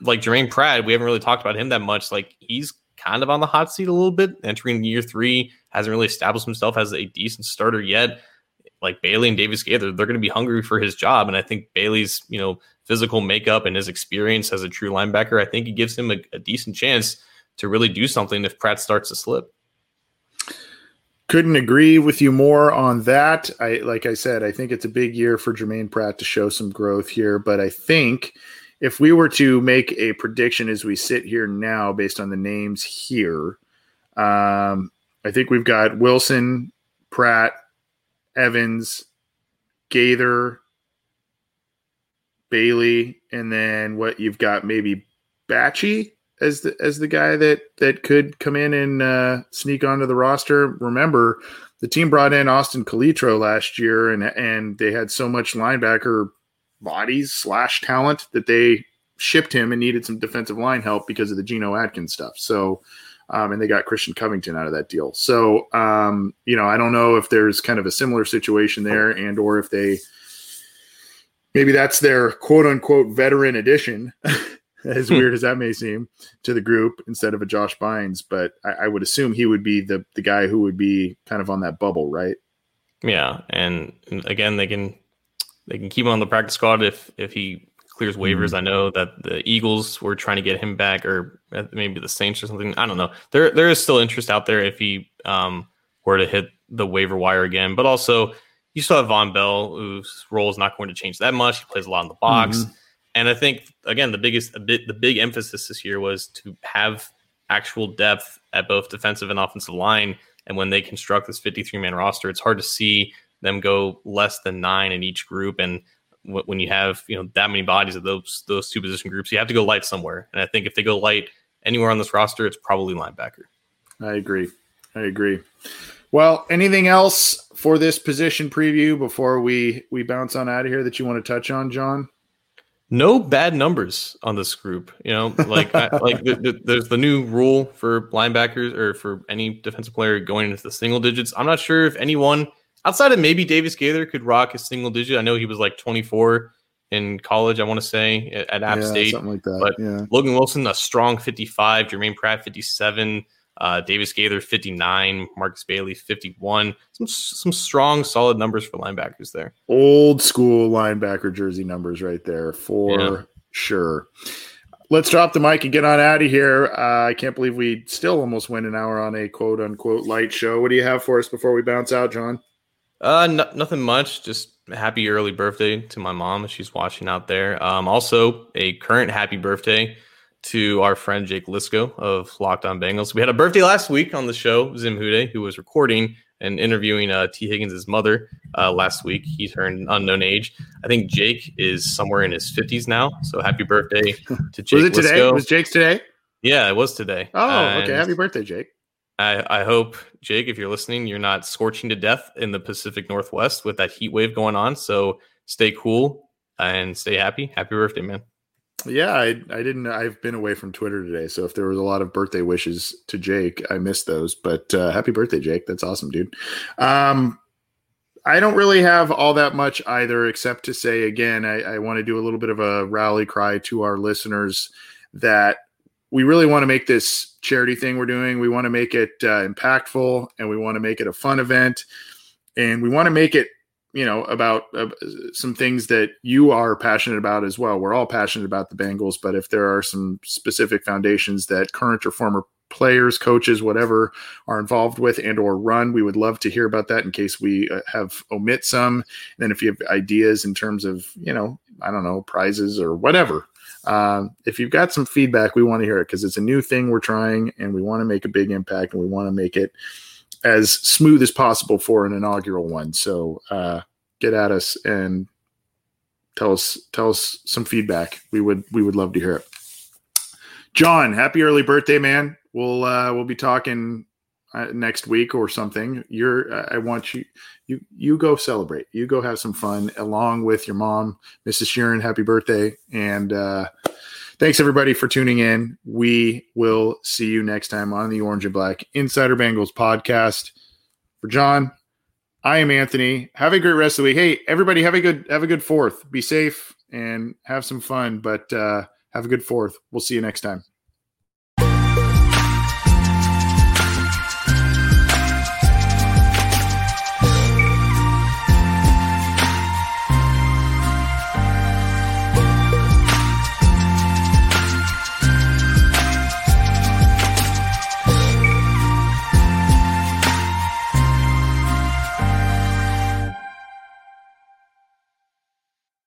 like Germaine Pratt, we haven't really talked about him that much. Like he's kind of on the hot seat a little bit, entering year three, hasn't really established himself as a decent starter yet like Bailey and Davis Gaither, they're going to be hungry for his job. And I think Bailey's, you know, physical makeup and his experience as a true linebacker, I think it gives him a, a decent chance to really do something if Pratt starts to slip. Couldn't agree with you more on that. I like I said, I think it's a big year for Germaine Pratt to show some growth here. But I think if we were to make a prediction as we sit here now, based on the names here, um, I think we've got Wilson, Pratt, Evans, Gaither, Bailey, and then what you've got maybe Bachie as the as the guy that that could come in and uh, sneak onto the roster. Remember, the team brought in Austin Calitro last year, and and they had so much linebacker bodies slash talent that they shipped him and needed some defensive line help because of the Geno Atkins stuff. So um, and they got Christian Covington out of that deal. So, um, you know, I don't know if there's kind of a similar situation there, and or if they maybe that's their quote unquote veteran edition as weird as that may seem to the group instead of a Josh Bynes. But I, I, would assume he would be the the guy who would be kind of on that bubble, right? Yeah, and again, they can they can keep him on the practice squad if if he clears waivers. Mm-hmm. I know that the Eagles were trying to get him back, or maybe the Saints or something. I don't know. There there is still interest out there if he um, were to hit the waiver wire again. But also, you still have Vonn Bell, whose role is not going to change that much. He plays a lot in the box. Mm-hmm. And I think again, the biggest bit, the big emphasis this year was to have actual depth at both defensive and offensive line. And when they construct this 53 man roster, it's hard to see them go less than nine in each group. And when you have you know that many bodies of those those two position groups, you have to go light somewhere. And I think if they go light anywhere on this roster, it's probably linebacker. I agree. I agree. Well, anything else for this position preview before we we bounce on out of here that you want to touch on, John? No bad numbers on this group. You know, like I, like the, the, there's the new rule for linebackers or for any defensive player going into the single digits. I'm not sure if anyone outside of maybe Davis Gaither could rock a single digit. I know he was like 24 in college. I want to say at, at App yeah, State, something like that. But yeah. Logan Wilson, a strong 55. Germaine Pratt, 57. Uh, Davis Gaither 59, Markus Bailey 51. Some some strong, solid numbers for linebackers there. Old school linebacker jersey numbers right there for yeah. sure. Let's drop the mic and get on out of here. Uh, I can't believe we still almost went an hour on a quote unquote light show. What do you have for us before we bounce out, John? Uh, nothing much. Just happy early birthday to my mom. She's watching out there. Um, also a current happy birthday to our friend Jake Liscow of Locked On Bengals. We had a birthday last week on the show, Zim Hude, who was recording and interviewing uh, Tee Higgins' mother uh, last week. He turned unknown age. I think Jake is somewhere in his 50s now. So happy birthday to Jake Was it today? Liscow. Was Jake's today? Yeah, it was today. Oh, and okay. Happy birthday, Jake. I, I hope, Jake, if you're listening, you're not scorching to death in the Pacific Northwest with that heat wave going on. So stay cool and stay happy. Happy birthday, man. Yeah, I, I didn't. I've been away from Twitter today, so if there was a lot of birthday wishes to Jake, I missed those. But uh, happy birthday, Jake! That's awesome, dude. Um, I don't really have all that much either, except to say again, I, I want to do a little bit of a rally cry to our listeners that we really want to make this charity thing we're doing. We want to make it uh, impactful, and we want to make it a fun event, and we want to make it you know about uh, some things that you are passionate about as well. We're all passionate about the Bengals, but if there are some specific foundations that current or former players, coaches, whatever are involved with and or run, we would love to hear about that in case we uh, have omit some. And then if you have ideas in terms of, you know, I don't know, prizes or whatever, um, if you've got some feedback, we want to hear it because it's a new thing we're trying and we want to make a big impact and we want to make it as smooth as possible for an inaugural one. So uh, get at us and tell us tell us some feedback. We would we would love to hear it. John, happy early birthday, man. We'll uh, we'll be talking uh, next week or something. You're I want you you you go celebrate. You go have some fun along with your mom, Mrs. Sheeran. Happy birthday and. uh Thanks everybody for tuning in. We will see you next time on the Orange and Black Insider Bengals podcast. For John, I am Anthony. Have a great rest of the week. Hey, everybody, have a good have a good fourth. Be safe and have some fun, but uh, have a good fourth. We'll see you next time.